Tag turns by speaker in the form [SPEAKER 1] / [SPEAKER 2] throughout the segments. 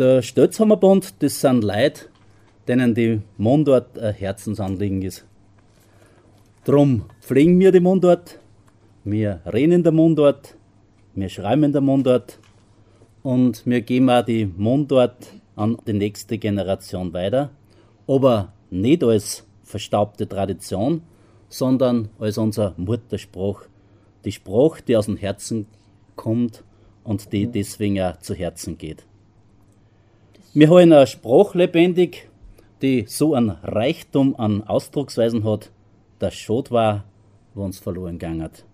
[SPEAKER 1] Der Stötzhammerbund, das sind Leute, denen die Mundart ein Herzensanliegen ist. Drum pflegen wir die Mundart, wir reden in der Mundart, wir schreiben in der Mundart und wir geben auch die Mundart an die nächste Generation weiter, aber nicht als verstaubte Tradition, sondern als unser Mutterspruch, die Sprache, die aus dem Herzen kommt und die deswegen auch zu Herzen geht. Wir haben eine Sprache lebendig, die so einen Reichtum an Ausdrucksweisen hat, dass schade war, uns verloren gegangen hat.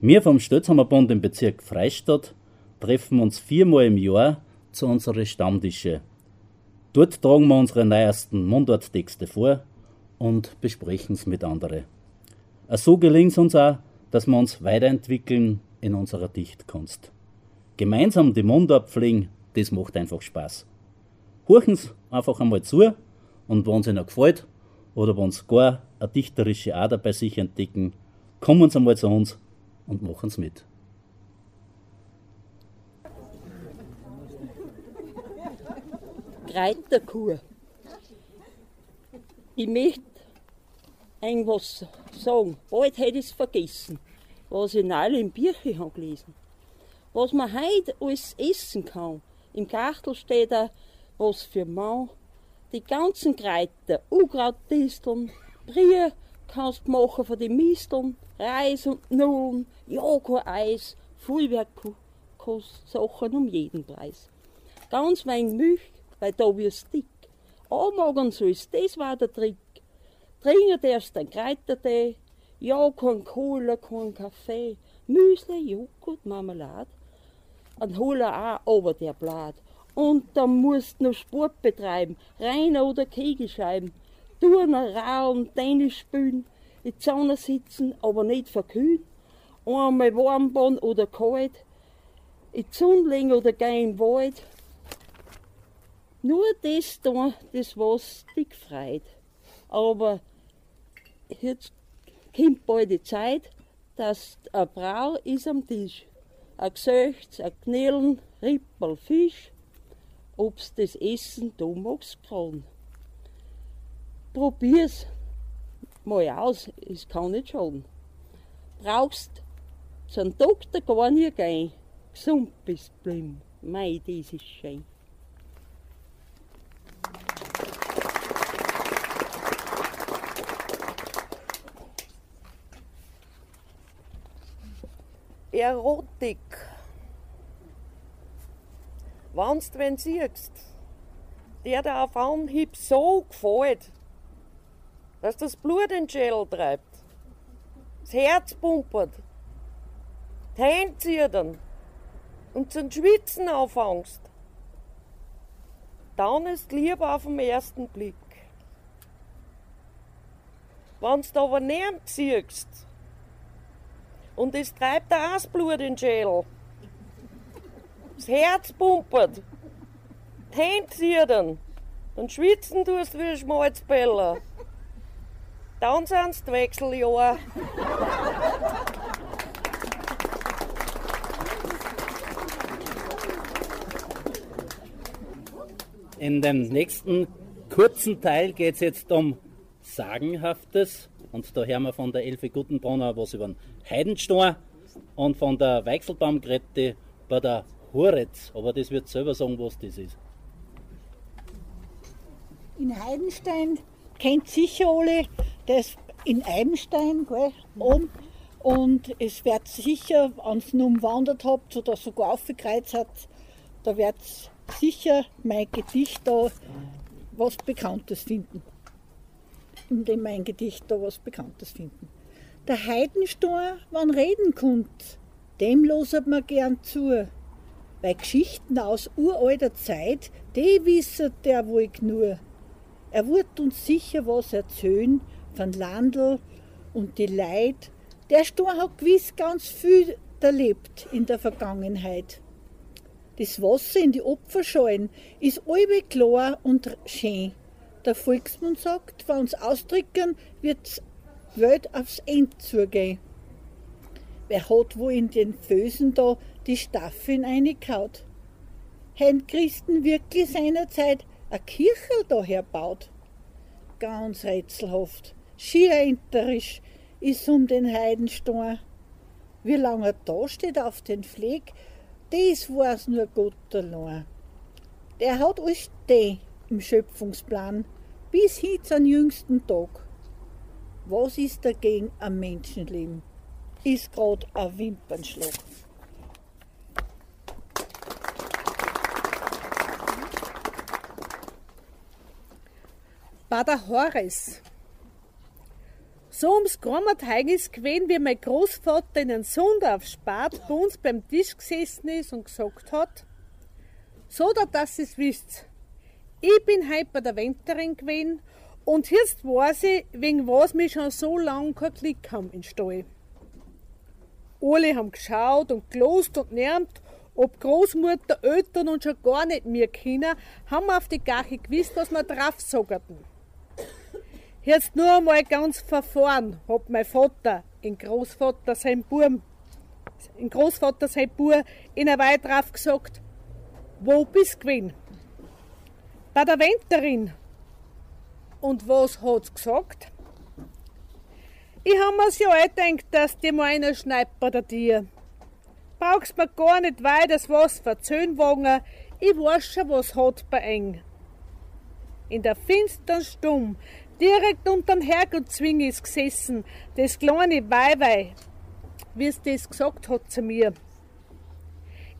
[SPEAKER 1] Wir vom Stötzhammerbund im Bezirk Freistadt treffen uns viermal im Jahr zu unseren Stammtische. Dort tragen wir unsere neuesten Mundarttexte vor und besprechen es mit anderen. So gelingt es uns auch, dass wir uns weiterentwickeln in unserer Dichtkunst. Gemeinsam die Mundart pflegen, das macht einfach Spaß. Horchen Sie einfach einmal zu und wenn es Ihnen gefällt oder wenn Sie gar eine dichterische Ader bei sich entdecken, kommen Sie einmal zu uns und machen es mit.
[SPEAKER 2] Reiterkur. Ich möchte irgendwas sagen. Bald hätte ich es vergessen, was ich im Birche habe gelesen. Was man heute alles essen kann. Im Gartel steht da was für Mann. Die ganzen Kräuter, Unkrautdisteln, Brie kannst du machen von den Misteln, Reis und Nullen, Joghurt-Eis, Sachen um jeden Preis. Ganz wenig Milch, weil da wirst dick. Anmachen sollst, das war der Trick. Trinken erst ein Kräutertee, ja, kein Cola, kein Kaffee, Müsli, Joghurt, Marmelade. Ein Holler auch aber der Blatt. Und dann musst du noch Sport betreiben, rein oder Kegelscheiben, Turnen, Rauen, Tennis spielen, in die Sonne sitzen, aber nicht verkühlen, einmal warm bauen oder kalt, in die Sonne legen oder gehen im Wald. Nur das da, das was dich freut. Aber jetzt kommt bald die Zeit, dass eine Brau ist am Tisch. Ein Gesöchts, ein Knillen, Rippel, Fisch. Ob's das Essen da magst kann. Probier's mal aus, es kann nicht schaden. Brauchst zum Doktor gar nicht gehen. Gesund bist blim. Mei, das ist schön.
[SPEAKER 3] Erotik. Wenn's wenn siehst, der da auf Anhieb so gefällt, dass das Blut in den Schädel treibt, das Herz pumpert, die Hände zittern und zum Schwitzen anfängst, dann ist Liebe auf den ersten Blick. Wenn's da aber nicht siehst, und es treibt auch das Blut in den Schädel. Das Herz pumpert. Die Hände zittern. Dann schwitzen tust wie ein Schmalzbeller. Dann sind's die Wechseljahre.
[SPEAKER 1] In dem nächsten kurzen Teil geht es jetzt um Sagenhaftes. Und da hören wir von der Elfe Gutenbrunner was über den Heidenstein und von der Weichselbaumgrette bei der Horetz. Aber das wird selber sagen, was das ist.
[SPEAKER 4] In Heidenstein kennt sicher alle das in Eibenstein, gell, oben. Und es wird sicher, wenn ihr nur umwandert habt oder sogar aufgekreuzt habt, da wird sicher mein Gedicht da was Bekanntes finden in dem mein Gedicht da was Bekanntes finden. Der Heidenstor, wann reden kommt, dem loset man gern zu. Bei Geschichten aus uralter Zeit, die wisset der wohl nur. Er wird uns sicher was erzählen von Landl und die Leid. Der Stor hat gewiss ganz viel erlebt in der Vergangenheit. Das Wasser in die Opferschalen ist allwe klar und schön. Der Volksmund sagt, wenn uns ausdrücken, wird die Welt aufs End zugehen. Wer hat wo in den Fösen da die Staffeln eingekaut? Hätten Christen wirklich seinerzeit eine Kirche daher baut? Ganz rätselhaft, schier enterisch ist um den Heidenstein. Wie lange er da steht auf den Pfleg, das weiß nur Gott allein. Der hat alles steh im Schöpfungsplan, bis hin zum jüngsten Tag. Was ist dagegen am Menschenleben? Ist grad ein Wimpernschlag.
[SPEAKER 5] War der. So ums Grammerteig ist gewesen, wie mein Großvater in den Sonntag auf Spat bei uns beim Tisch gesessen ist und gesagt hat, so dass ihr es wisst, ich bin heute bei der Wenterin gewesen und jetzt weiß ich, wegen was wir schon so lange kein Klick haben in Stall. Alle haben geschaut und gelost und nervt, ob Großmutter, Eltern und schon gar nicht mehr Kinder, haben auf die Gache gewusst, was wir drauf sagerten. Jetzt nur einmal ganz verfahren, hat mein Vater, in Großvater sein Burm, in Großvater sein Bur, in der Weih drauf gesagt, wo bist du gewesen? Bei der Wenterin. Und was hat's gesagt? Ich hab mir's ja gedacht, dass die mal einer schneidet bei dir. Brauchst mir gar nicht weiter was verzöhn wagen, ich weiß schon, was hat bei eng. In der finstern Stumm, direkt unterm Herrgottzwing ist gesessen, das kleine Weiwei, wie es das gesagt hat zu mir.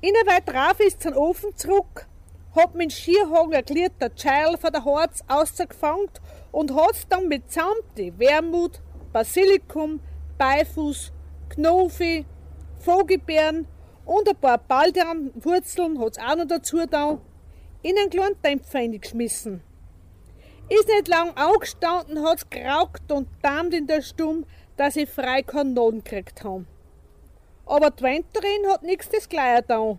[SPEAKER 5] Innen weit drauf ist zum Ofen zurück, hat mit Skierhaken erklärt der Child von der Harz ausgefangen und hat's dann mit Samte, Wermut, Basilikum, Beifuß, Knofi, Vogelbeeren und ein paar Baldernwurzeln hat's auch noch dazu da in einen kleinen Dämpfer geschmissen. Ist nicht lang aufgestanden, hat's geraucht und dammt in der Stumm, dass ich frei Kanonen gekriegt haben. Aber die Wenterin hat nichts das Gleiche da.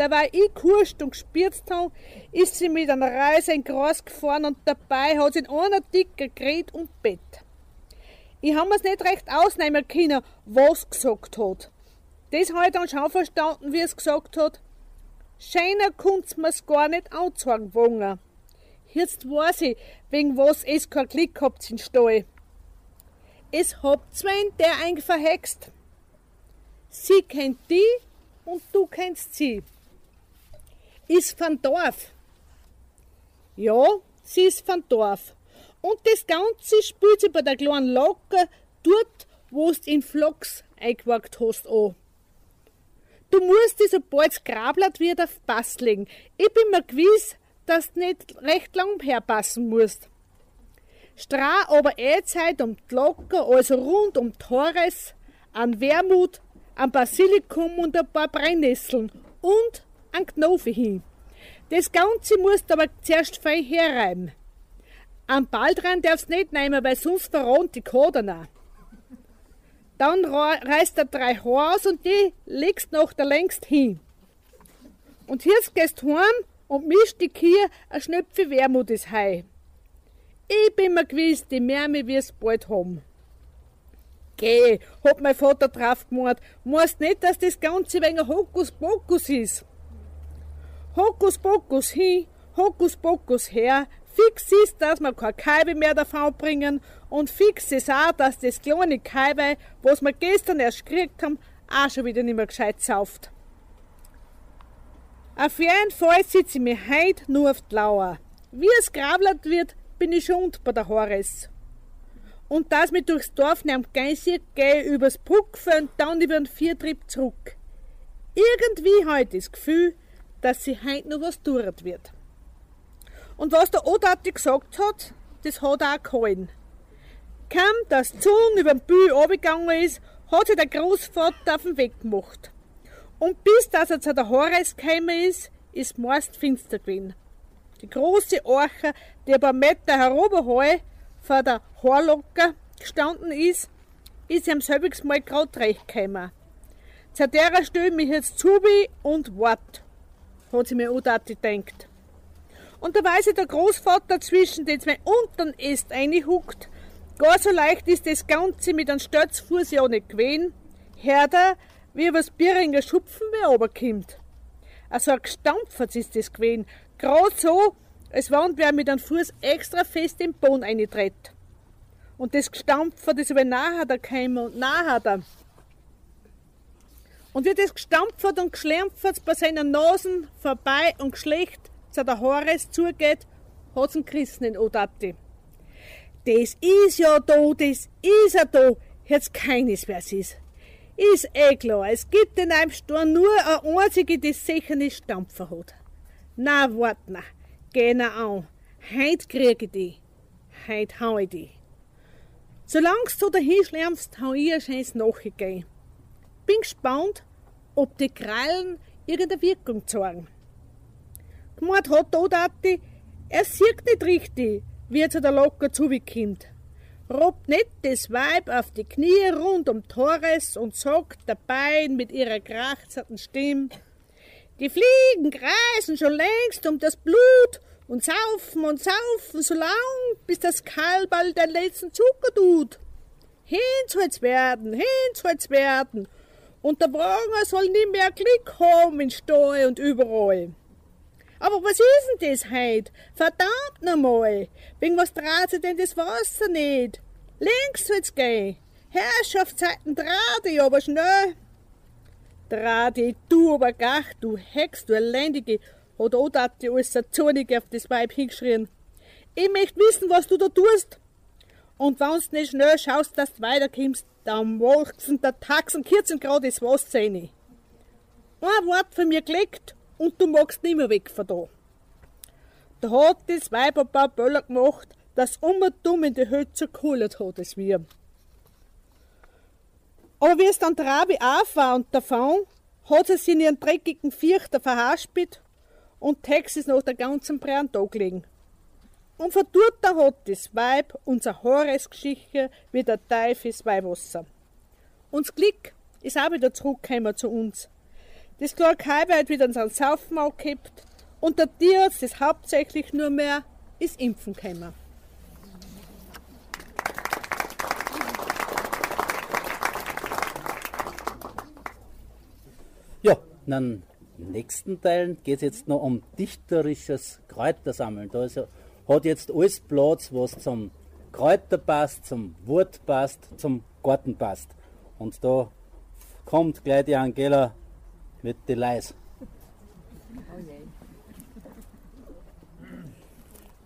[SPEAKER 5] Dabei ich kurscht und gespürzt habe, ist sie mit einer Reise in Gras gefahren und dabei hat sie in einer dicken Gerät und Bett. Ich habe mir's nicht recht ausnehmen können, was gesagt hat. Das habe ich dann schon verstanden, wie es gesagt hat. Schöner kann's mir's gar nicht anzeigen wollen. Jetzt weiß ich, wegen was es kein Klick habt in Stall. Es habt zwei der ein verhext. Sie kennt die und du kennst sie. Ist von Dorf. Ja, sie ist von Dorf. Und das Ganze spielt sie bei der kleinen Locke dort, wo du in Flocks eingewagt hast, an. Du musst dir sobald das Grablatt wieder auf Pass legen. Ich bin mir gewiss, dass du nicht recht lang herpassen musst. Strah aber eh Zeit um die Locke, also rund um Torres, an Wermut, an Basilikum und ein paar Brennnesseln und an Knofe hin. Das Ganze musst du aber zuerst fein herreiben. Am Baldran darfst du nicht nehmen, weil sonst verrohnt die Kodern Dann reißt er drei Haare aus und die legst noch der längst hin. Und jetzt gehst du heim und mischt die Kier ein Schnöpfe Wermut ins Hai. Ich bin mir gewiss, die Märme wir's bald haben. Geh, hat mein Vater drauf gemacht, musst nicht, dass das Ganze wegen Hokuspokus ist. Hokuspokus hin, Hokuspokus her, fix ist, dass wir keine Kaibe mehr davon bringen und fix ist auch, dass das kleine Kaibe, was wir gestern erst gekriegt haben, auch schon wieder nicht mehr gescheit sauft. Auf jeden Fall sitze ich mir heute nur auf die Lauer. Wie es grablert wird, bin ich schon bei der Horres und dass mir durchs Dorf nehmt Geisir gehe übers Bruckfe und dann über den Viertrieb zurück. Irgendwie heute das Gefühl, dass sie heute noch was tut wird. Und was der Odati gesagt hat, das hat er auch gehalten. Kaum, dass die Sonne über den Bühl runtergegangen ist, hat sich der Großvater auf den Weg gemacht. Und bis dass er zu der Horres gekommen ist, ist meist finster gewesen. Die große Arche, die ein paar Meter herüberhalten, vor der Haarlocke gestanden ist, ist ihm selbiges Mal grad recht gekommen. Zu der stelle mich jetzt zu und wart, hat sie mir auch gedacht. Und da weiß ich der Großvater zwischen den zwei unteren Äst einhuckt. Gar so leicht ist das Ganze mit einem Stürzfuß ja nicht gewesen. Hörte, wie was Bieringer Schupfen wer runterkommt. Also ein gestampfert ist das gewesen. Gerade so, als wenn wer mit einem Fuß extra fest im Boden eintritt. Und das gestampfert ist aber nachher der Keimer und nachher der. Und wie das gestampfert und geschlämpfert bei seinen Nasen vorbei und geschlecht zu der Haare zugeht, hat's einen Christen in Odapti. Das ist ja da, das ist ja da, jetzt keines, wer es ist. Eh klar, es gibt in einem Sturm nur eine einzige, die sicher nicht Stampfer hat. Na, wart na, geh na an. Heut krieg ich die. Heut hau ich die. Solange du dahin schlämst, hau ich ein schönes nachgegeben. Bin gespannt, ob die Krallen irgendeine Wirkung zeigen. Gemeint hat da Dati, er sieht nicht richtig, wie er zu der Locker zubekommt robbt nicht das Weib auf die Knie rund um Torres und sagt dabei mit ihrer krachzerten Stimme, die Fliegen kreisen schon längst um das Blut und saufen und saufen so lang, bis das Kalball den letzten Zucker tut. Hinzuhalts werden, hinzuhalts werden, und der Wagen soll nie mehr Glück haben in Stall und überall. Aber was ist denn das heut? Verdammt nochmal! Wegen was dreht sie denn das Wasser nicht? Links soll's gehen. Herrschaftszeiten dreh aber schnell. Dreh du aber gach, du Hex, du Elendige, hat auch alles so zornig auf das Weib hingeschrien. Ich möcht wissen, was du da tust. Und wenn's nicht schnell schaust, dass du weiterkommst, dann wachsen der Taxen 14 Grad ins Wasser rein. Ein Wort von mir gelegt und du magst nimmer weg von da. Da hat das Weib ein paar Böller gemacht, dass immer dumm in die Hütze geholt hat es wir. Aber wie es dann Trabi auf war und davon, hat sie sich in ihren dreckigen Viechter verhaspelt und Tex ist noch der ganzen Brand da gelegen. Und verdurrt hat das Weib unser Horesgeschichte wie der Teufel ins Weihwasser. Uns Glück ist auch wieder zurückgekommen zu uns. Das Kalb hat wieder unseren Saufen gekippt und der Tierarzt ist hauptsächlich nur mehr ist Impfen gekommen.
[SPEAKER 1] Ja, in den nächsten Teilen geht es jetzt noch um dichterisches Kräutersammeln. Da ist, hat jetzt alles Platz, was zum Kräuter passt, zum Wort passt, zum Garten passt. Und da kommt gleich die Angela mit die Leis.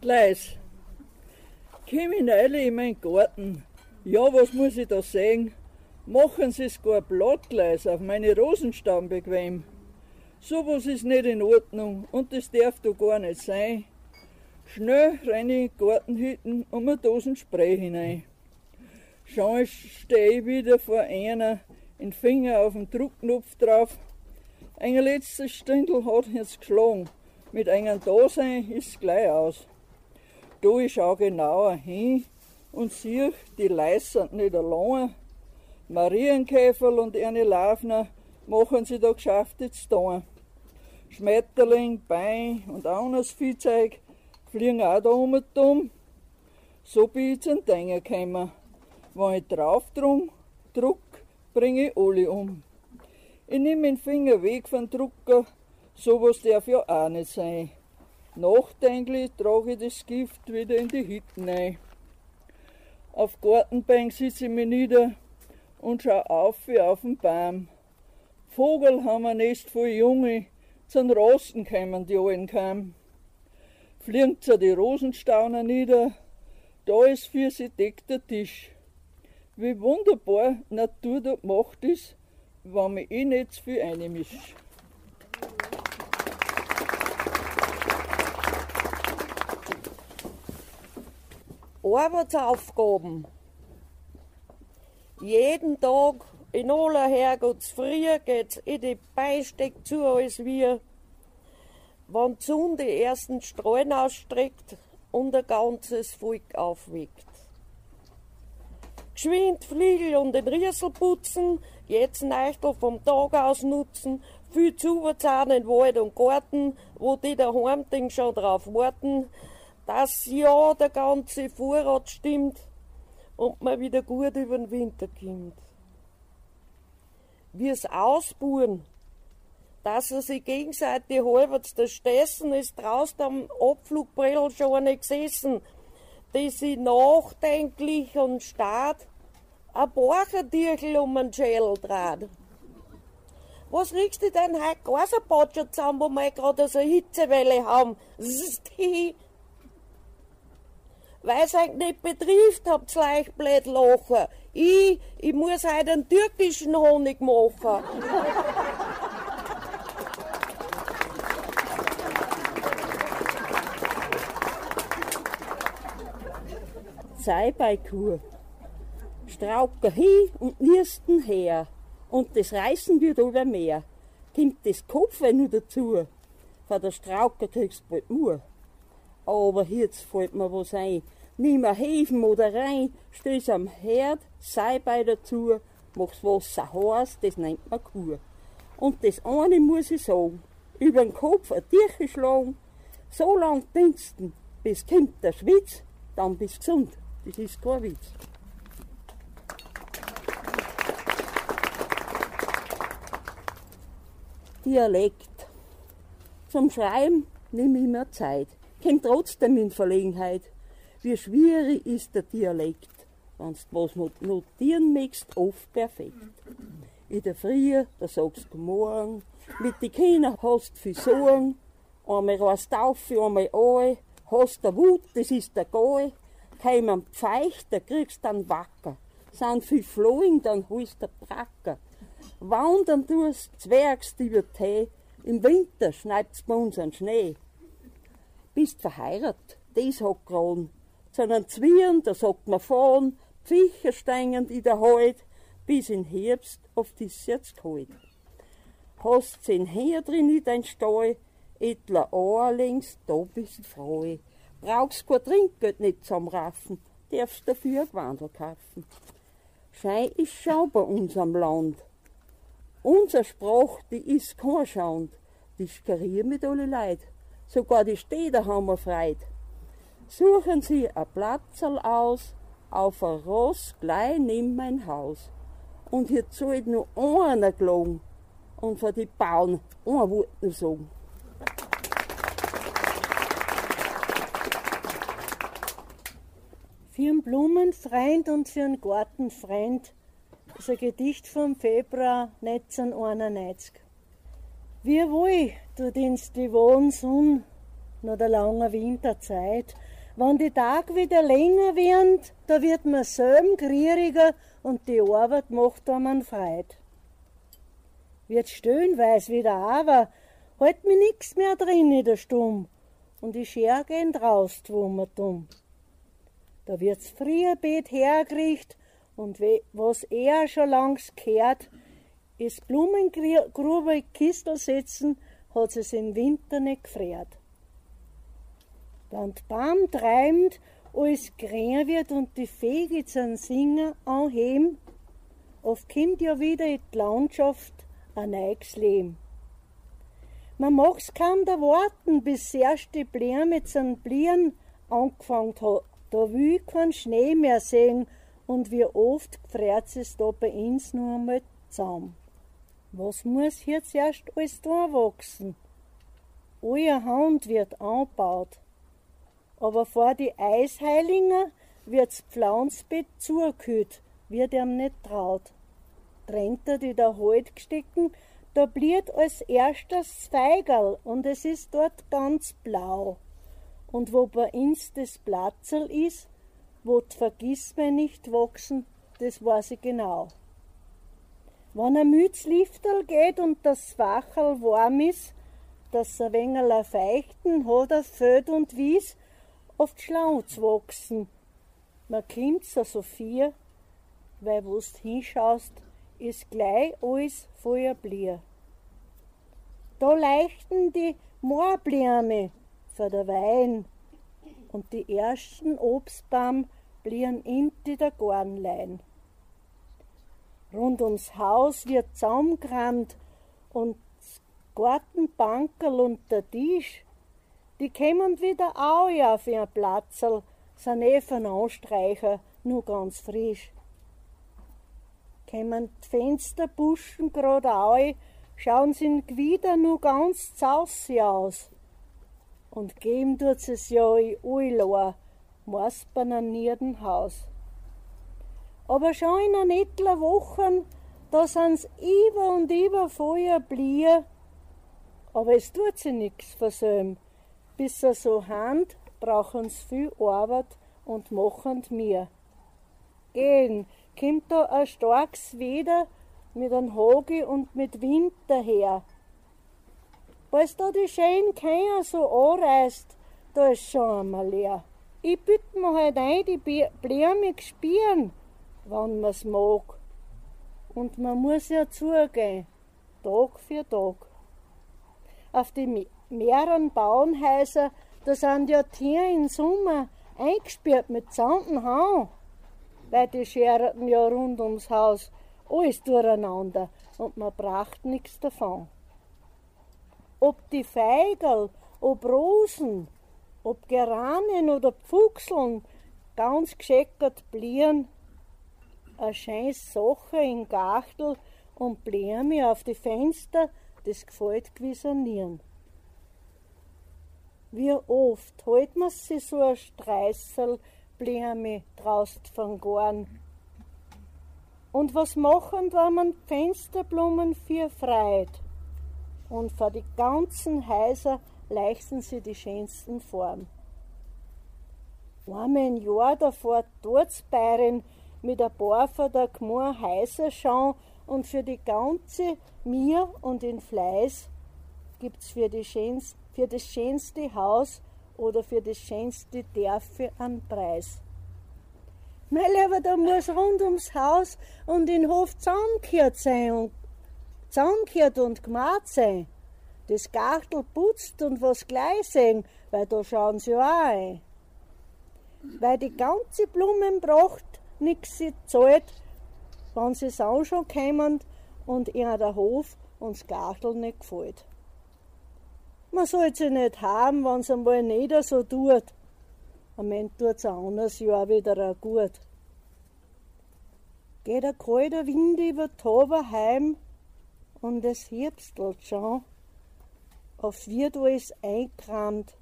[SPEAKER 6] Leis, komm hinein in meinen Garten. Ja, was muss ich da sehen? Machen Sie es gar Blattleis auf meine Rosenstamm bequem. So was ist nicht in Ordnung und das darf doch gar nicht sein. Schnell rein in die Gartenhütten und mir Dosen Spray hinein. Schon stehe ich wieder vor einer, den Finger auf den Druckknopf drauf ein letztes Stündel hat jetzt geschlagen. Mit einem Dasein ist es gleich aus. Da ich schau genauer hin und sehe, die Leis nicht allein. Marienkäferl und eine Laufner machen sie da Geschäfte zu tun. Schmetterling, Bein und anderes Viehzeug fliegen auch da um und um. So bin ich zum Denken gekommen. Wenn ich drauf drum, druck, bringe ich alle um. Ich nehme meinen Finger weg vom Drucker, sowas darf ja auch nicht sein. Nachdenklich trage ich das Gift wieder in die Hütten ein. Auf Gartenbank sitze ich mich nieder und schau auf wie auf den Baum. Vogel haben ein Nest voll Junge, zum Rosten kämen die allen kaum. Fliegt zu die Rosenstauner nieder, da ist für sie deckter Tisch. Wie wunderbar Natur da gemacht ist, wenn man eh nicht zu viel einmischt.
[SPEAKER 3] Arbeitsaufgaben. Jeden Tag in aller Herrgottsfrüh geht's in die Beisteck zu, als wir, wenn die Sonne die ersten Strahlen ausstreckt und ein ganzes Volk aufweckt. Geschwind Fliegel und den Riesel putzen, jetzt Neichtel vom Tag aus nutzen, viel Zuberzahn in Wald und Garten, wo die daheim schon drauf warten, dass ja der ganze Vorrat stimmt und man wieder gut über den Winter kommt. Wir's ausbuhren, dass sie sich gegenseitig halbwegs da stessen, ist draußen am Abflugbrill schon eine gesessen, die sie nachdenklich und starrt ein Borchertierchen um den Schädel dreht. Was riechst du denn heute Gaserpatscher zusammen, wo wir gerade so eine Hitzewelle haben? Weil es euch nicht betrifft, habt's leicht blöd lachen. Ich, ich muss heute einen türkischen Honig machen.
[SPEAKER 2] Sei bei Kur. Strauker hin und Niersten her. Und das Reißen wird über mehr. Kommt das Kopf nur dazu. Von der Strauker kriegst du bald nur. Aber jetzt fällt mir was ein. Nimm ein Hefen oder rein, stehst am Herd, sei bei dazu, mach's Wasser heiß, das nennt man Kur. Und das eine muss ich sagen, über den Kopf ein Tierchen schlagen, so lang dünsten, bis kommt der Schwitz, dann bist gesund. Das ist kein Witz. Dialekt. Zum Schreiben nehme ich mir Zeit, komm trotzdem in Verlegenheit. Wie schwierig ist der Dialekt, wenn du was notieren möchtest, oft perfekt. In der Früh, da sagst du Morgen, mit den Kindern hast du viel Sorgen, einmal reist auf, einmal ein, hast der Wut, das ist der Gau, kein am Pfeich, da kriegst du dann wacker. Sind viel Floing, dann holst du Bracker. Wandern tust, zwergst über Tee, im Winter schneit's bei uns an Schnee. Bist verheiratet, das hat Kron. Zu einem Zwirn, da sagt man fahren, Pficher steingend in der Halt, bis in Herbst oft ist jetzt kalt. Hast zehn Heer drin in dein Stall, etler Ohr links, da bist frei. Brauchst kein Trinkgeld nicht zum Raffen, darfst dafür ein Gewandel kaufen. Schein ist schau bei uns am Land. Unser Sprach, die ist kein Schand, die skarieren mit alle Leid. Sogar die Städte haben wir freit. Suchen Sie ein Platzerl aus, auf ein Ross gleich neben mein Haus. Und hier zahlt nur einer gelogen und von die Bauern ein Wort nur sagen.
[SPEAKER 7] Für einen Blumenfreund und für einen Gartenfreund ist ein Gedicht vom Februar 1991. Wie wohl tut uns die Wohnsonne nach der langen Winterzeit. Wenn die Tage wieder länger werden, da wird man selben gieriger und die Arbeit macht einem Freit. Wird stöhnweis wieder aber, halt mir nix mehr drin in der Stumm und ich scher gehen draus, wo man dumm. Da wird's Frierbett hergericht und was er schon langs gehört, ist Blumengrube Kistel setzen, hat es im Winter nicht gefriert. Wenn die Baum treibt, alles grün wird und die Vögel zum Singen anheben, oft kommt ja wieder in die Landschaft ein neues Leben. Man mag's kaum da warten, bis erste Blär mit seinem Blieren angefangen hat. Da will ich keinen Schnee mehr sehen und wie oft gefriert es da bei uns nur einmal zusammen. Was muss jetzt erst alles da wachsen? Euer Hand wird angebaut. Aber vor die Eisheilinger wird's Pflanzbett zugehüt, wird ihm nicht traut. Trennt er die da Halt gestecken, da bliert als erstes Zweigerl und es ist dort ganz blau. Und wo bei uns das Platzerl ist, wo d Vergissmei nicht wachsen, das weiß ich genau. Wenn ein Mützlifterl geht und das Wacherl warm ist, dass ein wenig feuchten hat er Feld und Wies oft Schlauz wachsen. Man kommt so Sophia, weil wo du hinschaust, ist gleich alles voller Blier. Da leuchten die Moorblärme vor der Wein und die ersten Obstbaum blieren inti der Garnlein. Rund ums Haus wird zusammengerammt und das Gartenbankerl und der Tisch, die kämen wieder auch für ein Platzerl, sind eh von Anstreicher, nur ganz frisch. Kämen die Fensterbuschen grad auch schauen sie wieder nur ganz zausi aus. Und geben tut es ja in Uiloa, meist bei einem Haus. Aber schon in einer etlichen Wochen, da sind's über und über Feuer blier, aber es tut sie nix versöhm. Bis er so hand, brauchen's viel Arbeit und machen's mir. Gehen, kommt da ein starkes Weder mit einem Hagel und mit Wind daher. Als da die schönen Känger so anreißt, da ist schon einmal leer. Ich bitt mir halt ein, die Bläme spielen, wann man's mag. Und man muss ja zugehen, Tag für Tag. Auf die mehreren Bauernhäuser, da sind ja Tiere im Sommer eingesperrt mit Zandenhau, weil die scherten ja rund ums Haus alles durcheinander und man bracht nichts davon. Ob die Feigel, ob Rosen, ob Geranien oder Pfuchseln ganz gescheckert blieren, eine schöne Sache in Gachtel und Bläme auf die Fenster, das gefällt gewissernieren. Wie oft hält man sich so ein Streißel Bläme draust von Gorn. Und was machen, wenn man Fensterblumen für freit? Und vor die ganzen Häuser leichten sie die schönsten Form. Einmal ein Jahr davor Bayern mit ein paar von der Gmor Häuser schauen und für die ganze Mir und den Fleiß gibt's für, für das schönste Haus oder für das schönste Dörfe einen Preis. Mein Lieber, da muss rund ums Haus und den Hof zusammengehört sein und zusammengehört und gemacht sein. Das Gartel putzt und was gleich sehen, weil da schauen sie auch ein. Weil die ganze Blumenpracht nix sie zahlt, wenn sie auch schon kommen und ihnen der Hof und das Gartel nicht gefällt. Man soll sie nicht haben, wenn es einmal nicht so tut. Am Ende tut es ein anderes Jahr wieder gut. Geht ein kalter Wind über die heim und es hirbstelt schon. Aufs wird alles eingerammt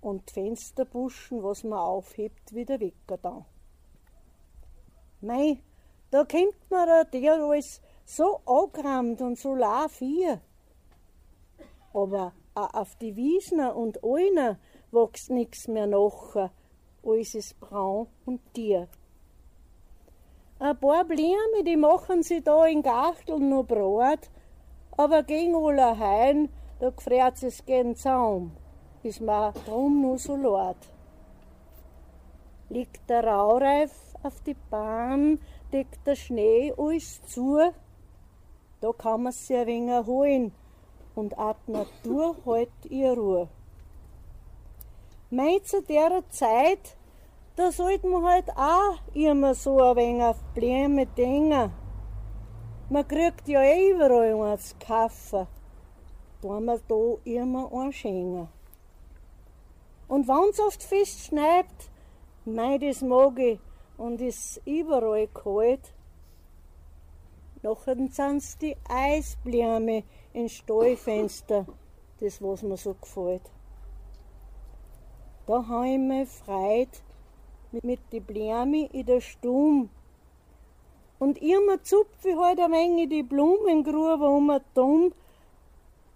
[SPEAKER 7] und die Fensterbuschen, was man aufhebt, wieder weg da. Mei, da kommt da der alles so angerammt und so lauf hier. Aber auch auf die Wiesen und Alner wächst nichts mehr nach, alles ist braun und tier. Ein paar Blumen, die machen sie da in Gachtel nur Brot, aber gegen alle Hain, da gefriert es gern Zaum, ist mir drum nur so laut. Liegt der Raureif auf die Bahn, deckt der Schnee alles zu, da kann man sich ein wenig holen und auch die Natur hält ihr Ruhe. Meint zu der Zeit, da sollte man halt auch immer so ein wenig auf Blumen denken. Man kriegt ja überall eins kaufen. Tun wir da immer einschenken. Und wenn's oft fest schneit, mei, das mag ich und ist überall kalt, nachher sind's die Eisblume in Stallfenster, das was mir so gefällt. Da habe ich mich freut, mit, mit die Blume in der Stube. Und immer zupfe ich halt ein wenig die Blumengrube um den Dumm,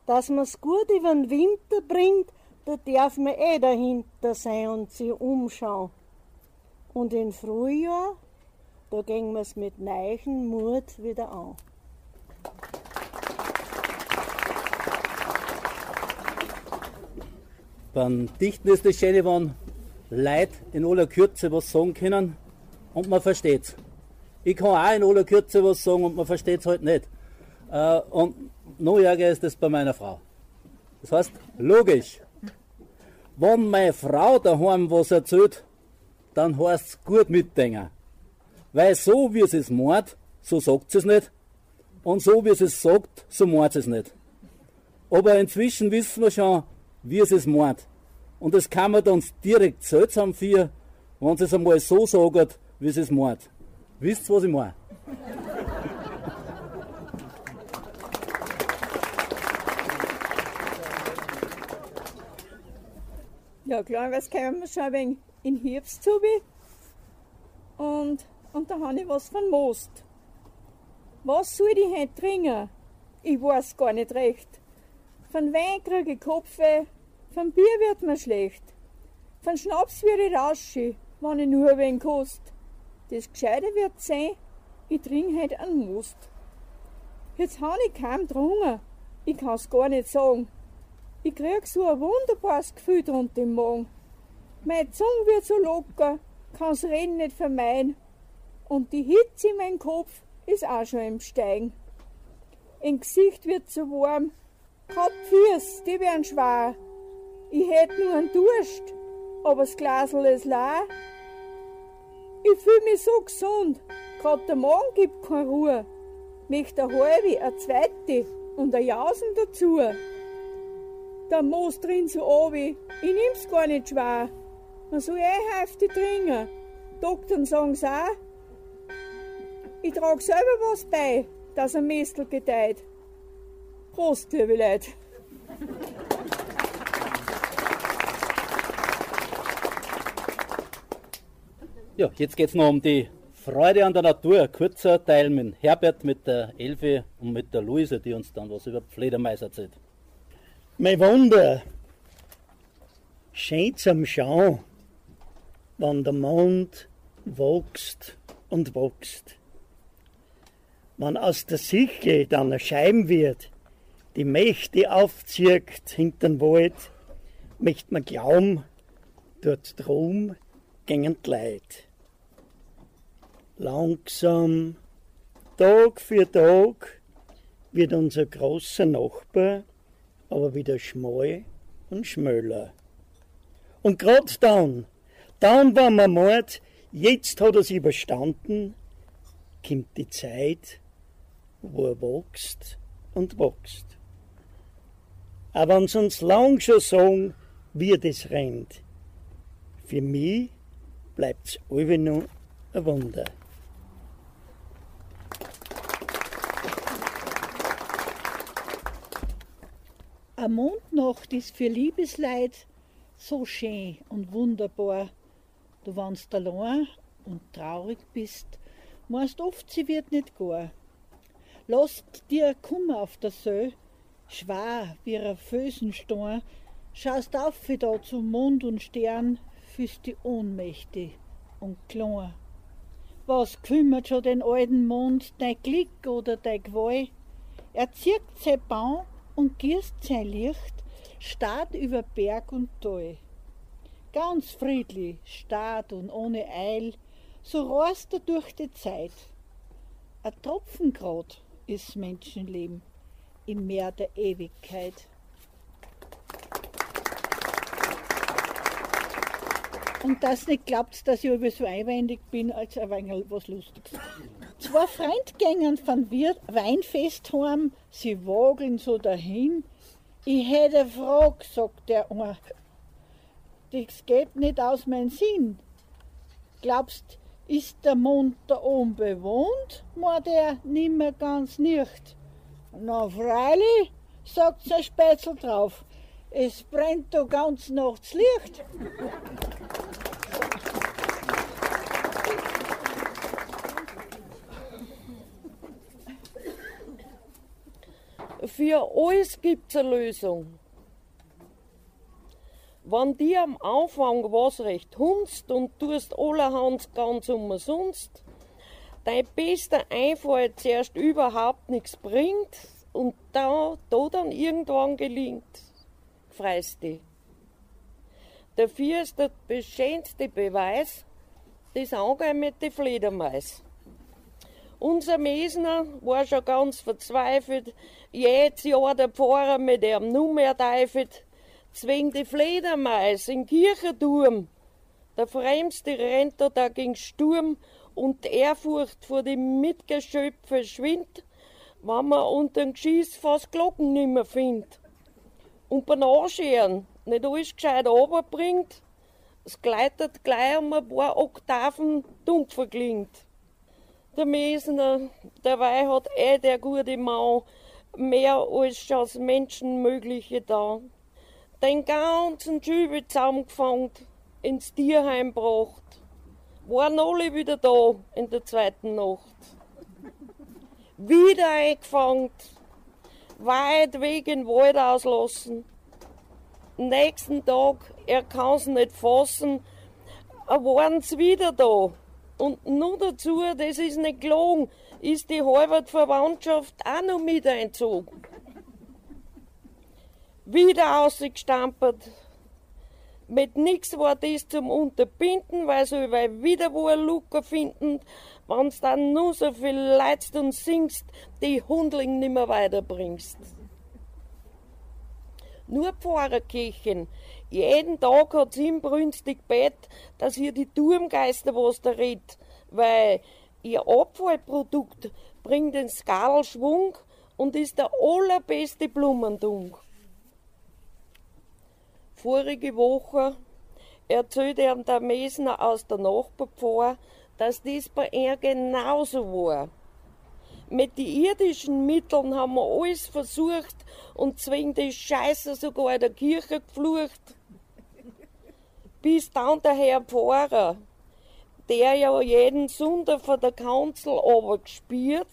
[SPEAKER 7] dass man's gut über den Winter bringt, da darf man eh dahinter sein und sich umschauen. Und im Frühjahr, da gehen wir's mit neuen Mut wieder an.
[SPEAKER 1] Beim Dichten ist das Schöne, wenn Leute in aller Kürze was sagen können und man versteht's. Ich kann auch in aller Kürze was sagen und man versteht's halt nicht. Äh, und noch ärger ist das bei meiner Frau. Das heißt, logisch, wenn meine Frau daheim was erzählt, dann heißt's gut mitdenken. Weil so wie sie es meint, so sagt sie es nicht. Und so wie sie es sagt, so meint sie es nicht. Aber inzwischen wissen wir schon, wie sie es meint. Und das kann man dann direkt seltsam für, wenn sie es einmal so sagt, wie sie es meint. Wisst ihr, was ich meine?
[SPEAKER 8] Ja, klar, was können wir schon ein wenig in Herbst zu und, und da habe ich was von Most. Was soll ich heute trinken? Ich weiß gar nicht recht. Von Wein kriege ich Kopfe, von Bier wird mir schlecht. Von Schnaps würde ich rausche, wenn ich nur ein wenig kost. Das Gescheite wird sein, ich trinke heute einen Most. Jetzt habe ich kaum drungen, ich kann's gar nicht sagen. Ich krieg so ein wunderbares Gefühl drunter im Magen. Meine Zunge wird so locker, kann's Reden nicht vermeiden. Und die Hitze in meinem Kopf ist auch schon im Steigen. Im Gesicht wird so warm, grad Füße, die werden schwer. Ich hätt nur einen Durst, aber das Glasl ist leer. Ich fühl mich so gesund, grad der Magen gibt keine Ruhe. Möchte eine halbe, eine zweite und ein Jausen dazu. Der Moos drin so obi, ich nimm's gar nicht schwer. Man soll eh Hefte trinken. Doktoren sagen's auch. Ich trag selber was bei, dass ein Mistel gedeiht. Prost, liebe Leute.
[SPEAKER 1] Ja, jetzt geht's noch um die Freude an der Natur. Kurzer Teil mit Herbert, mit der Elfe und mit der Luise, die uns dann was über Fledermais erzählt.
[SPEAKER 9] Mein Wunder, schön zum Schauen, wenn der Mond wächst und wächst. Wenn aus der Sichel dann eine Scheibe wird, die Mächte aufzieht hinterm Wald, möchte man glauben, dort drum gängen die Leid. Langsam, Tag für Tag, wird unser großer Nachbar aber wieder schmal und schmöller. Und grad dann, dann war man mord, jetzt hat er's überstanden, kommt die Zeit, wo er wächst und wächst. Aber wenn uns lang schon sagen, wie das rennt, für mich bleibt's alle nur ein Wunder.
[SPEAKER 4] Eine Mondnacht ist für Liebesleid so schön und wunderbar. Du wannst allein und traurig bist, meinst oft, sie wird nicht gar. Lasst dir Kummer auf der Söh, schwer wie ein Fösenstein, schaust auf wie da zum Mond und Stern, fühlst die ohnmächtig und klein. Was kümmert schon den alten Mond, dein Glück oder dein Gewalt? Er zirkt sein Baum und gierst sein Licht, starrt über Berg und Tal. Ganz friedlich, starrt und ohne Eil, so rast er durch die Zeit. Ein Tropfengrad ist Menschenleben im Meer der Ewigkeit. Und das nicht glaubt, dass ich über so einwendig bin, als ein wenig was Lustiges. Zwei Freundgängern von Wirt Weinfest heim, sie wogeln so dahin. Ich hätte eine Frage, sagt der eine. Das geht nicht aus mein Sinn. Glaubst, ist der Mond da oben bewohnt? Meint er nimmer ganz nicht. Na freilich, sagt sein Spätzl drauf. Es brennt da ganz nachts Licht.
[SPEAKER 3] Für alles gibt's eine Lösung. Wenn dir am Anfang was recht hunst und tust allerhand ganz umsonst, dein bester Einfall zuerst überhaupt nichts bringt und da, da dann irgendwann gelingt, freust dich. Dafür ist der schönste Beweis das Angehen mit den Fledermais. Unser Mesner war schon ganz verzweifelt. Jedes Jahr der Pfarrer mit ihm nur mehr teifelt. Zwing die Fledermaus in Kirchenturm. Der Fremste rennt da dagegen Sturm und die Ehrfurcht vor dem Mitgeschöpfe schwindt, wenn man unter dem Geschiss fast Glocken nimmer findet. Und beim Anscheren nicht alles gescheit runterbringt, es gleitet gleich um ein paar Oktaven dumpfer klingt der Mesner, dabei hat eh der gute Mann mehr als das Menschenmögliche da. den ganzen Schübe zusammengefangen, ins Tierheim gebracht. Waren alle wieder da in der zweiten Nacht. Wieder eingefangen, weit weg in den Wald auslassen. Nächsten Tag, er kann's nicht fassen, waren sie wieder da. Und nur dazu, das ist nicht gelogen, ist die halbe Verwandtschaft auch noch mit einzogen. Wieder ausgestampert. Mit nichts war das zum Unterbinden, weil sie wieder wo eine Luke finden, wenn's dann nur so viel leidst und singst, die Hundling nimmer weiterbringst. Nur Pfarrerkirchen. Jeden Tag hat sie inbrünstig Bett, dass ihr die Turmgeister was da redet, weil ihr Abfallprodukt bringt den Skal Schwung und ist der allerbeste Blumendung. Vorige Woche erzählt er der Mesner aus der Nachbarpfarr, dass das bei ihr genauso war. Mit den irdischen Mitteln haben wir alles versucht und zwingen die Scheiße sogar in der Kirche geflucht. Bis dann der Herr Pfarrer, der ja jeden Sonntag von der Kanzel gespielt,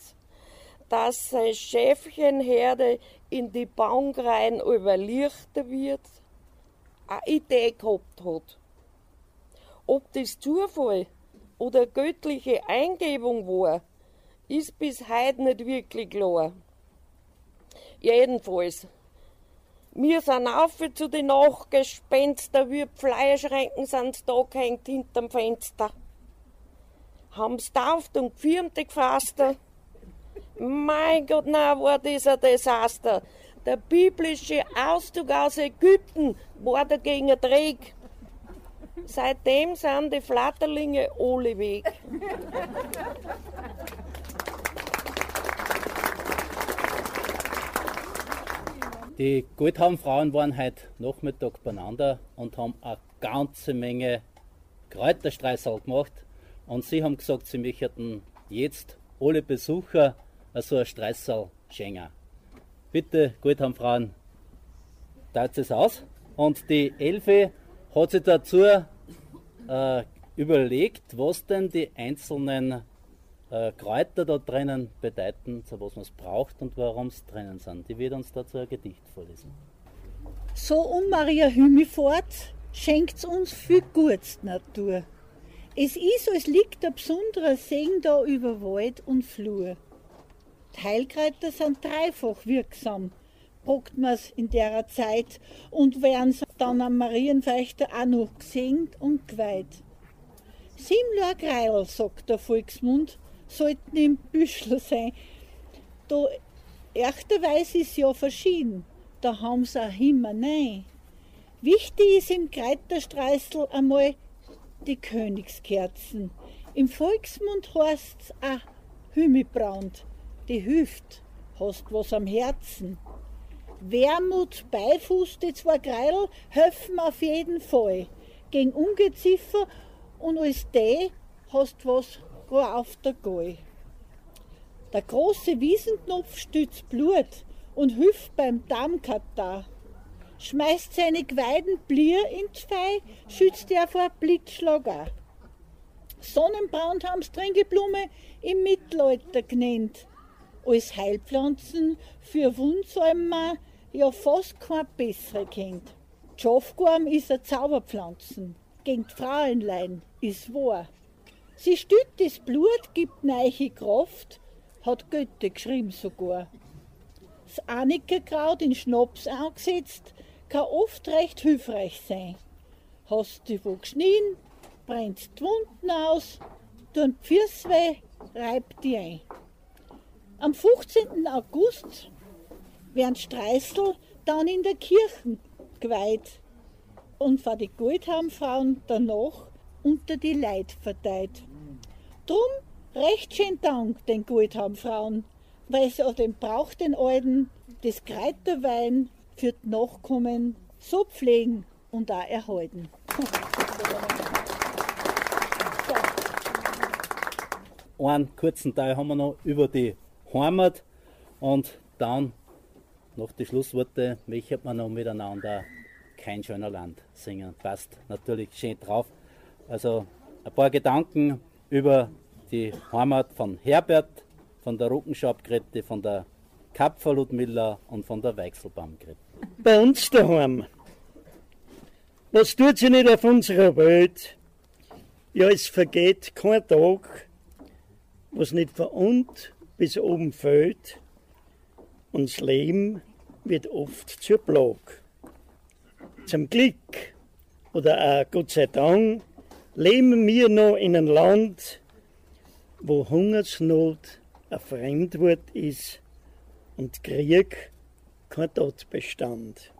[SPEAKER 3] dass sein Schäfchenherde in die Bank rein überlichter wird, eine Idee gehabt hat. Ob das Zufall oder göttliche Eingebung war, ist bis heute nicht wirklich klar. Jedenfalls, wir sind auf zu den Nachgespenster, wie Fleischränken sind da gehängt hinterm Fenster. Haben's tauft und gefirmte gefasst. Mein Gott, na, war das ein Desaster. Der biblische Auszug aus Ägypten war dagegen ein Dreck. Seitdem sind die Flatterlinge alle weg.
[SPEAKER 1] Die Goldhaumfrauen waren heute Nachmittag beieinander und haben eine ganze Menge Kräuterstreusel gemacht. Und sie haben gesagt, sie möchten jetzt alle Besucher so ein Streusel schenken. Bitte, Goldhaumfrauen, teilt es aus. Und die Elfe hat sich dazu äh, überlegt, was denn die einzelnen äh, Kräuter da drinnen bedeuten, zu was man es braucht und warum es drinnen sind. Die wird uns dazu ein Gedicht vorlesen.
[SPEAKER 4] So um Maria Hümifort schenkt uns viel Gutes Natur. Es ist, als liegt ein besonderer Segen da über Wald und Flur. Die Heilkräuter sind dreifach wirksam, brockt man's in der Zeit und werden dann am Marienfeuchter auch noch gesenkt und geweiht. Sieben Greil, sagt der Volksmund, sollten im Büschel sein. Da echterweise ist ja verschieden, da haben sie auch immer nein. Wichtig ist im Kräuterstreusel einmal die Königskerzen. Im Volksmund heißt's auch Hümmibrand, die hilft, hast was am Herzen. Wermut, Beifuß, die zwei Kreidel helfen auf jeden Fall. Gegen Ungeziefer und als die hast was auf der Gall. Der große Wiesenknopf stützt Blut und hilft beim Darmkatar. Schmeißt seine Geweiden Blier ins Fei, schützt er vor Blitzschlag auch. Sonnenbraun haben's Trinkeblume im Mittelalter genannt. Als Heilpflanzen für Wundsalmen ja fast kein bessere kennt. Schafgarm ist eine Zauberpflanzen, gegen Frauenlein, ist wahr. Sie stützt das Blut, gibt neiche Kraft, hat Goethe geschrieben sogar. Das Anikerkraut in Schnaps angesetzt, kann oft recht hilfreich sein. Hast du wo geschnien, brennt die Wunden aus, tun Pfirs weh, reibt die ein. Am 15. August werden Streißel dann in der Kirche geweiht und von die Goldhabenfrauen danach unter die Leid verteilt. Drum recht schön Dank den Goldhabenfrauen, weil sie auch den Brauch den Alten des Kräuterwein für die Nachkommen so pflegen und auch erhalten.
[SPEAKER 1] Einen kurzen Teil haben wir noch über die Heimat und dann noch die Schlussworte möchte man noch miteinander kein schöner Land singen. Passt natürlich schön drauf. Also ein paar Gedanken über die Heimat von Herbert, von der Ruckenschabgrette, von der Kapfer Ludmilla und von der Weichselbaumgrette.
[SPEAKER 9] Bei uns daheim. Was tut sie nicht auf unserer Welt? Ja, es vergeht kein Tag, was nicht von unten bis oben fällt. Und das Leben wird oft zur Plage. Zum Glück oder auch Gott sei Dank leben wir noch in einem Land, wo Hungersnot ein Fremdwort ist und Krieg kein Tatbestand.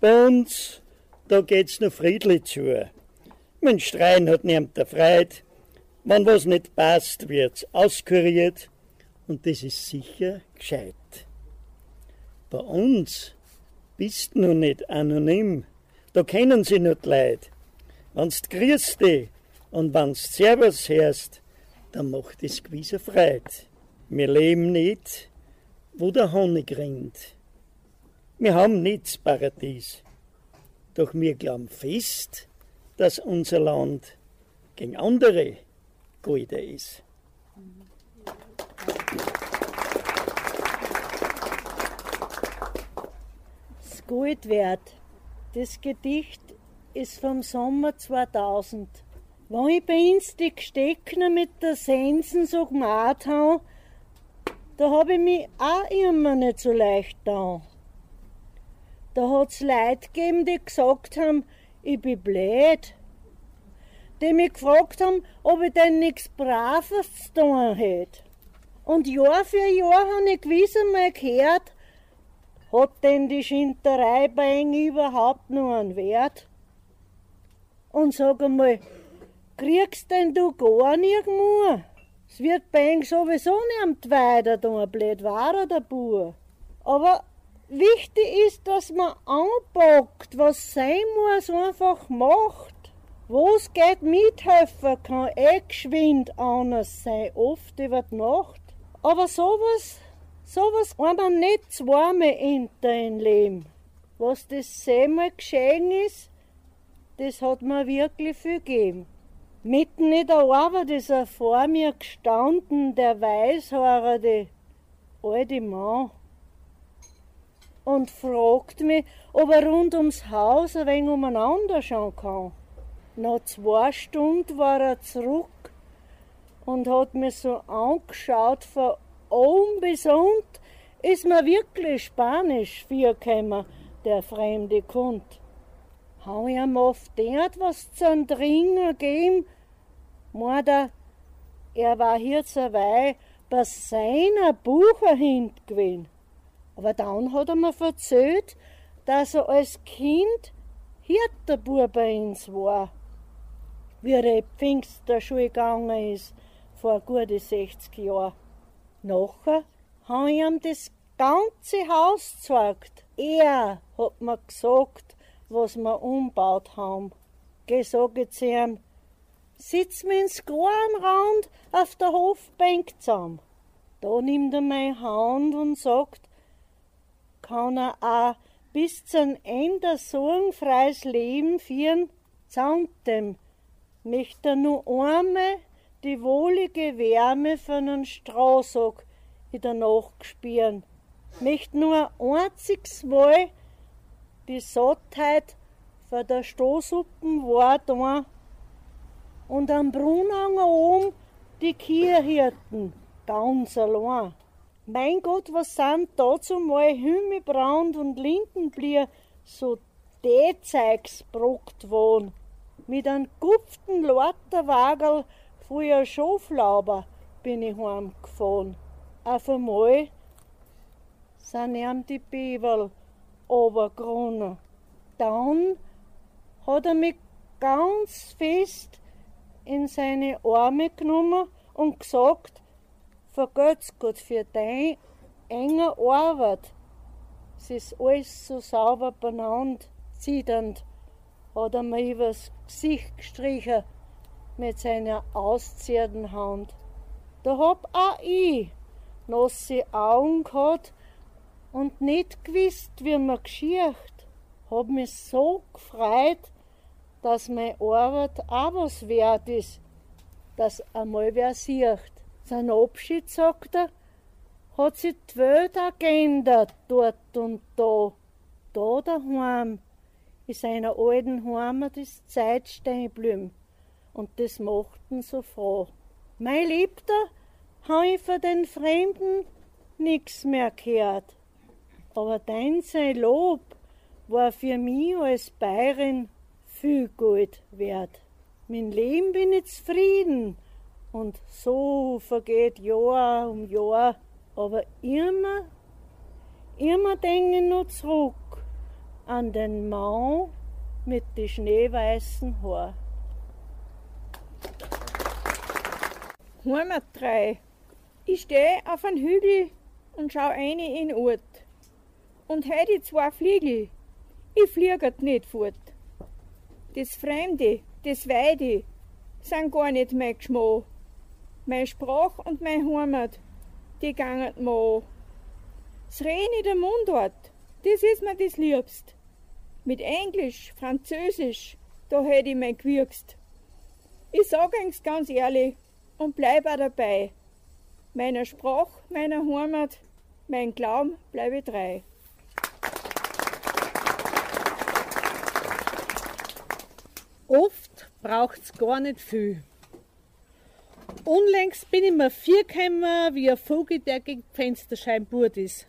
[SPEAKER 9] Bei uns, da geht's noch friedlich zu. Mein Strein hat niemand der Freude. Wenn was nicht passt, wird's auskuriert und das ist sicher gescheit. Bei uns bist du noch nicht anonym, da kennen sie nicht Leid. Wenn's grüßt dich und wenn's Servus hörst, dann macht es gewisse Freude. Wir leben nicht, wo der Honig rinnt. Wir haben nicht das Paradies, doch wir glauben fest, dass unser Land gegen andere golden ist.
[SPEAKER 7] Das Goldwert. Das Gedicht ist vom Sommer 2000. Wenn ich bei uns die Gesteckner mit der Sensen so gemacht habe, da habe ich mich auch immer nicht so leicht da. Da hat's Leute gegeben, die gesagt haben, ich bin blöd. Die mich gefragt haben, ob ich denn nichts Braves zu tun hätte. Und Jahr für Jahr habe ich gewiss einmal gehört, hat denn die Schinterei bei Ihnen überhaupt noch einen Wert? Und sag einmal, kriegst denn du gar nirgendwo? Es wird bei Ihnen sowieso nicht weiter tun, blöd war der Bur. Aber wichtig ist, dass man anpackt, was sein muss, einfach macht. Wo's geht mithelfen kann, eh geschwind anders sein, oft über die Nacht. Aber sowas, sowas man nicht zweimal in dein Leben. Was das zehnmal geschehen ist, das hat mir wirklich viel gegeben. Mitten in der Arbeit ist er vor mir gestanden, der weißhaarige alte Mann, und fragt mich, ob er rund ums Haus ein wenig umeinander schauen kann. Nach zwei Stunden war er zurück und hat mir so angeschaut, von unten ist mir wirklich Spanisch vorgekommen, der fremde Kund. Hau ich ihm oft dort was zum Trinken gegeben, meint er, war hier zur Weih bei seiner Bucher hint gewesen. Aber dann hat er mir erzählt, dass er als Kind Hirterbub bei uns war, wie er in Pfingsterschule gegangen ist, vor gute 60 Jahren. Nachher habe ich ihm das ganze Haus gezeigt. Er hat mir gesagt, was wir umbaut haben. Geh, sag ich zu ihm, sitz mir ins Rand auf der Hofbank zusammen. Da nimmt er meine Hand und sagt, kann er auch bis zum Ende so ein freies Leben führen, zankt dem, möchte er nur einmal die wohlige Wärme von einem Strohsack in der Nacht spüren, möchte nur ein einziges Mal die Sattheit von der Stoßsuppen war da und am Brunnen oben die Kierhirten ganz allein. Mein Gott, was sind dazu mal Himmelbrand und Lindenblier so D-Zeugs brockt worden. Mit einem gupften Lorterwagel voller Schoflauber bin ich heimgefahren. Auf einmal sind ihm die Bevel runtergerunnen. Dann hat er mich ganz fest in seine Arme genommen und gesagt, vergelt's Gott für deine enge Arbeit. Es ist alles so sauber benannt, zitternd, hat er mir übers Gesicht gestrichen mit seiner auszierten Hand. Da hab auch ich nasse Augen gehabt und nicht gewusst, wie man geschircht. hab mich so gefreut, dass meine Arbeit auch was wert ist, dass einmal wer sieht. Sein Abschied, sagt er, hat sich die Welt auch geändert, dort und da. Da daheim, in seiner alten Heimat ist Zeit stehen geblieben. Und das macht so froh. Mein Liebter, hab ich von den Fremden nix mehr gehört. Aber dein sein Lob war für mich als Bayerin viel Gold wert. Mein Leben bin ich zufrieden und so vergeht Jahr um Jahr, aber immer, immer denke ich noch zurück an den Mann mit den schneeweißen Haaren.
[SPEAKER 8] Heimat 3. Ich stehe auf einem Hügel und schau ein in den Ort. Und heu die zwei Fliegel, ich fliegert nicht fort. Das Fremde, das Weide, sind gar nicht mein Geschmack. Meine Sprach und meine Heimat, die gangen mir an. Das Reden in der Mundart, das ist mir das Liebst. Mit Englisch, Französisch, da hätt ich mein gewürgst. Ich sag euch's ganz ehrlich und bleib auch dabei. Meiner Sprach, meiner Heimat, mein Glauben bleibe treu.
[SPEAKER 5] Oft braucht's gar nicht viel. Unlängst bin ich mir vier wie ein Vogel, der gegen die Fensterscheiben burt ist.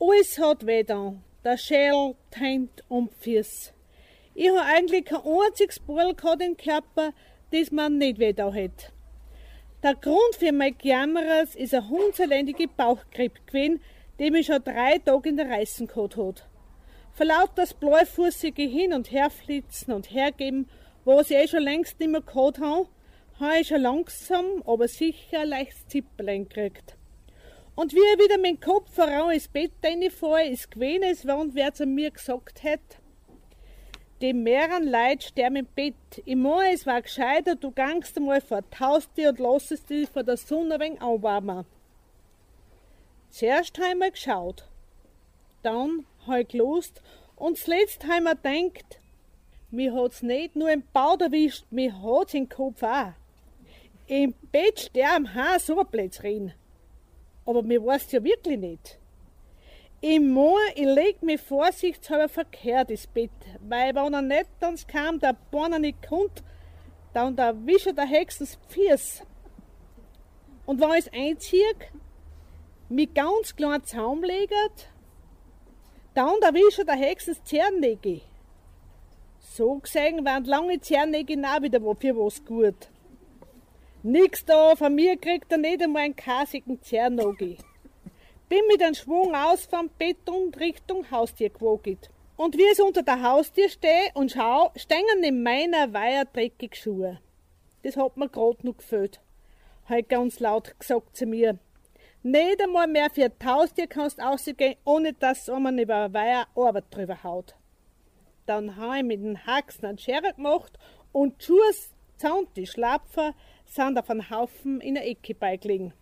[SPEAKER 5] Alles hat weh da, der Schädel, die und die. Ich habe eigentlich kein einziges Ball gehabt im Körper, das man nicht weh da hätte. Der Grund für mein Jammeres ist ein hundselendige Bauchgrippe gewesen, die mich schon drei Tage in der Reißen gehabt hat. Vor lauter das bleifußige Hin- und Herflitzen und Hergeben, was ich eh schon längst nicht mehr gehabt habe, habe ich schon langsam, aber sicher ein leichtes Zippelein gekriegt. Und wie er wieder meinen Kopf voran ins Bett reinfahre, ist gewesen, als wenn wer zu mir gesagt hätte, die mehreren Leute sterben im Bett. Ich meine, es war gescheiter, du gangst einmal vor die Haustür und lassest dich von der Sonne ein wenig anwärmen. Zuerst haben wir geschaut, dann habe ich gelost und zuletzt haben wir gedacht, mir hat's nicht nur im Bauch erwischt, mir hat's im Kopf auch. Im Bett sterben ha so Blödsinn. Aber mir weiß ja wirklich nicht. Ich mein, ich leg mich vorsichtshalber verkehrt ins Bett, weil wenn er nicht ans kam, der Borner nicht kommt, dann der Wischer der Hexens Pfirs. Und wenn ich es einziehe, mit ganz kleinen Zaum legert, dann der Wischer der Hexens Zernnägel. So gesehen waren lange Zernnägel auch wieder für was gut. Nix da, von mir kriegt er nicht einmal einen kasigen Zernnagel. Bin mit einem Schwung aus vom Bett und Richtung Haustür gewoget. Und wie es unter der Haustür stehe und schau, stehen in meiner Weiher dreckig Schuhe. Das hat mir grad noch gefällt. Halt ganz laut gesagt zu mir. Nicht einmal mehr für die Haustür kannst ausgehen, ohne dass man über eine Weiher Arbeit drüber haut. Dann habe ich mit den Haxen einen Schere gemacht und die Schuhe samt die Schlapfer sind auf einen Haufen in der Ecke beigelegen.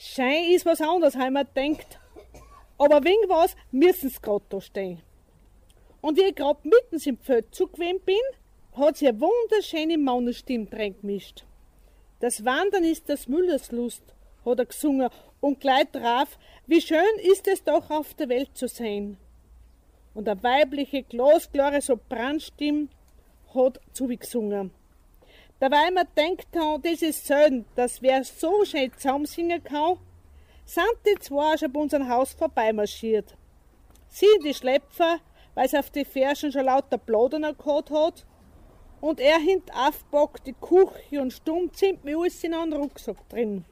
[SPEAKER 5] Schein ist was anderes, haben wir gedacht. Aber wegen was müssen sie gerade da stehen. Und ich gerade mitten im Feld zugewehen bin, hat sie eine wunderschöne Maunerstimme reingemischt. Das Wandern ist das Müllers Lust, hat er gesungen und gleich drauf, wie schön ist es doch auf der Welt zu sein. Und eine weibliche, glasklare Sopranstimme hat zugesungen. Dabei mir denkt han, das ist selten, dass wer so schön zusammensingen kann, sind die zwei schon bei unserem Haus vorbeimarschiert. Sie die Schlepfer, weil sie auf die Ferschen schon lauter Plaudern gehabt hat, und er hint aufpackt die Küche und stumm zieht mir alles in einen Rucksack drin.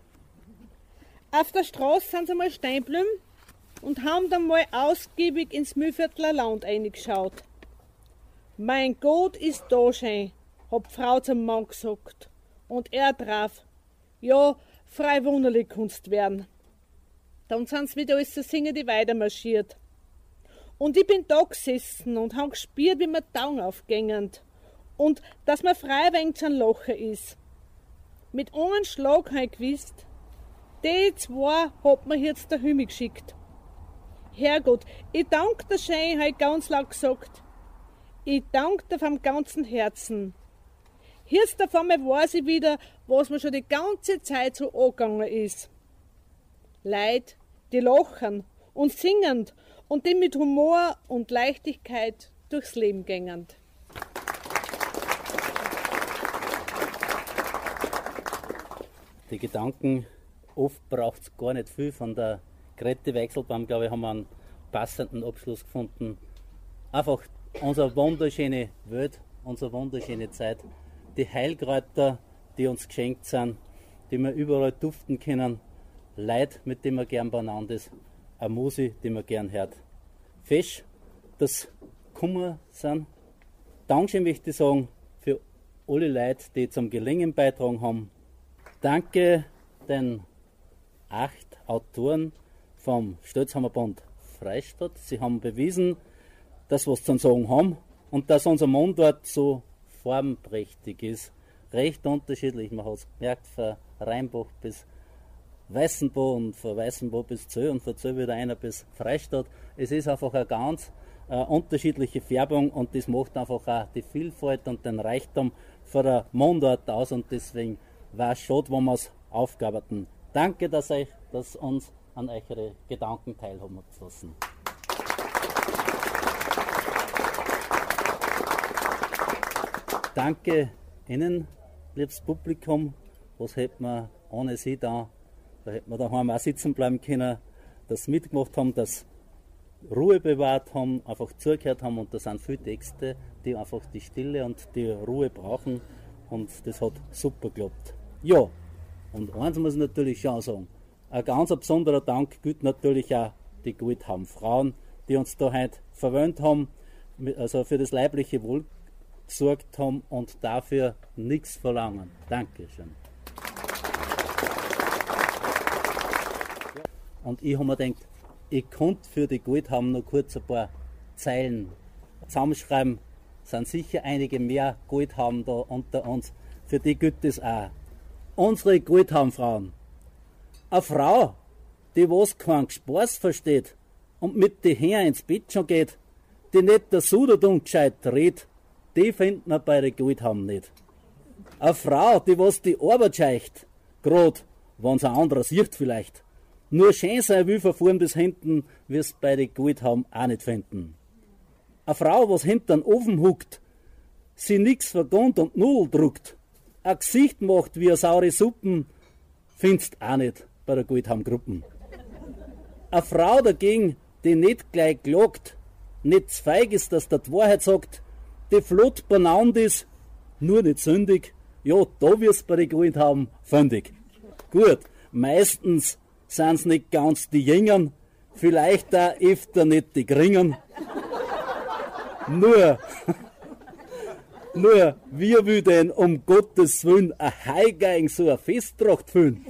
[SPEAKER 5] Auf der Straße sind sie mal geblieben und haben dann mal ausgiebig ins Mühlviertler Land eingeschaut. Mein Gott, ist da schön, hab Frau zum Mann gesagt. Und er drauf, ja, frei wunderlich kunst werden. Dann sind sie wieder alles zu singen, die weiter marschiert. Und ich bin da gesessen und hab gespürt, wie mir Daumen aufgängen. Und dass mir frei wenig ein Locher ist. Mit einem Schlag hab ich gewusst, die zwei hat mir jetzt der Hümi geschickt. Herrgott, ich danke dir schön, habe ich ganz laut gesagt. Ich danke dir vom ganzen Herzen. Jetzt auf einmal weiß ich wieder, was mir schon die ganze Zeit so angegangen ist. Leid, die lachen und singend und die mit Humor und Leichtigkeit durchs Leben gängend.
[SPEAKER 1] Die Gedanken, oft braucht es gar nicht viel von der Grete Wechselbaum, glaube ich, haben wir einen passenden Abschluss gefunden. Einfach unsere wunderschöne Welt, unsere wunderschöne Zeit die Heilkräuter, die uns geschenkt sind, die wir überall duften können, Leid, mit dem man gern beieinander ist, eine Musik, die man gern hört. Fisch, das Kummer sind. Dankeschön möchte ich sagen für alle Leute, die zum Gelingen beitragen haben. Danke den acht Autoren vom Stötzhammerbund Freistadt. Sie haben bewiesen, dass wir es zu sagen haben und dass unser Mundort so formprächtig ist. Recht unterschiedlich. Man hat es gemerkt, von Rheinbach bis Weißenbo und von Weißenbo bis Zöll und von Zöll wieder einer bis Freistadt. Es ist einfach eine ganz äh, unterschiedliche Färbung und das macht einfach auch die Vielfalt und den Reichtum von der Mundart aus und deswegen war es schade, wo wir es aufgaberten. Danke, dass euch, dass uns an eure Gedanken teilhaben lassen. Danke Ihnen, liebes Publikum. Was hätten wir ohne Sie da? Da hätten wir daheim auch sitzen bleiben können, dass mitgemacht haben, dass Ruhe bewahrt haben, einfach zugehört haben und da sind viele Texte, die einfach die Stille und die Ruhe brauchen und das hat super geklappt. Ja, und eins muss ich natürlich schon sagen, ein ganz besonderer Dank gilt natürlich auch die Goldham Frauen, die uns da heute verwöhnt haben, also für das leibliche Wohl gesorgt haben und dafür nichts verlangen. Dankeschön. Und ich habe mir gedacht, ich konnte für die Gold haben noch kurz ein paar Zeilen zusammenschreiben. Es sind sicher einige mehr Gold haben da unter uns. Für die gilt es auch. Unsere Goldhabenfrauen. Eine Frau, die was keinen Spaß versteht und mit die Herren ins Bett schon geht, die nicht der Suderdum gescheit redet, die findet man bei der Goldham nicht. Eine Frau, die was die Arbeit scheicht, grad, wenn's ein anderer sieht vielleicht, nur schön sein will von bis hinten, wirst bei der Goldham auch nicht finden. Eine Frau, was den Ofen huckt, sie nix vergont und Null druckt, ein Gesicht macht wie eine saure Suppen, findest auch nicht bei der Goldham-Gruppen. Eine Frau dagegen, die nicht gleich klagt, nicht feig ist, dass der die Wahrheit sagt, die flott benannt ist, nur nicht sündig, ja, da wirst du bei den Gold haben, fündig. Gut, meistens sind's nicht ganz die Jüngern, vielleicht auch öfter nicht die Gringen. nur, nur, wie will denn um Gottes Willen ein Heigeigen so eine Festtracht füllen?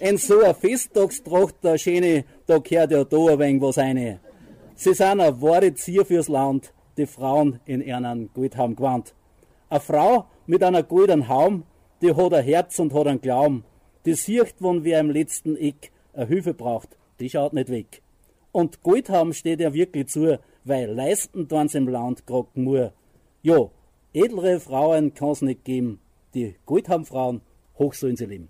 [SPEAKER 1] In so eine Festtagstracht, der schöne, da gehört ja da ein wenig was eine. Sie sind ein wahre Zier fürs Land, die Frauen in ihren Gold haben gewandt. Eine Frau mit einer goldenen Haum, die hat ein Herz und hat einen Glauben. Die sieht, wenn wer im letzten Eck eine Hilfe braucht, die schaut nicht weg. Und Gold haben steht ja wirklich zu, weil leisten tun's im Land grad nur. Ja, edlere Frauen kann's nicht geben. Die Gold haben Frauen, hoch sollen sie leben.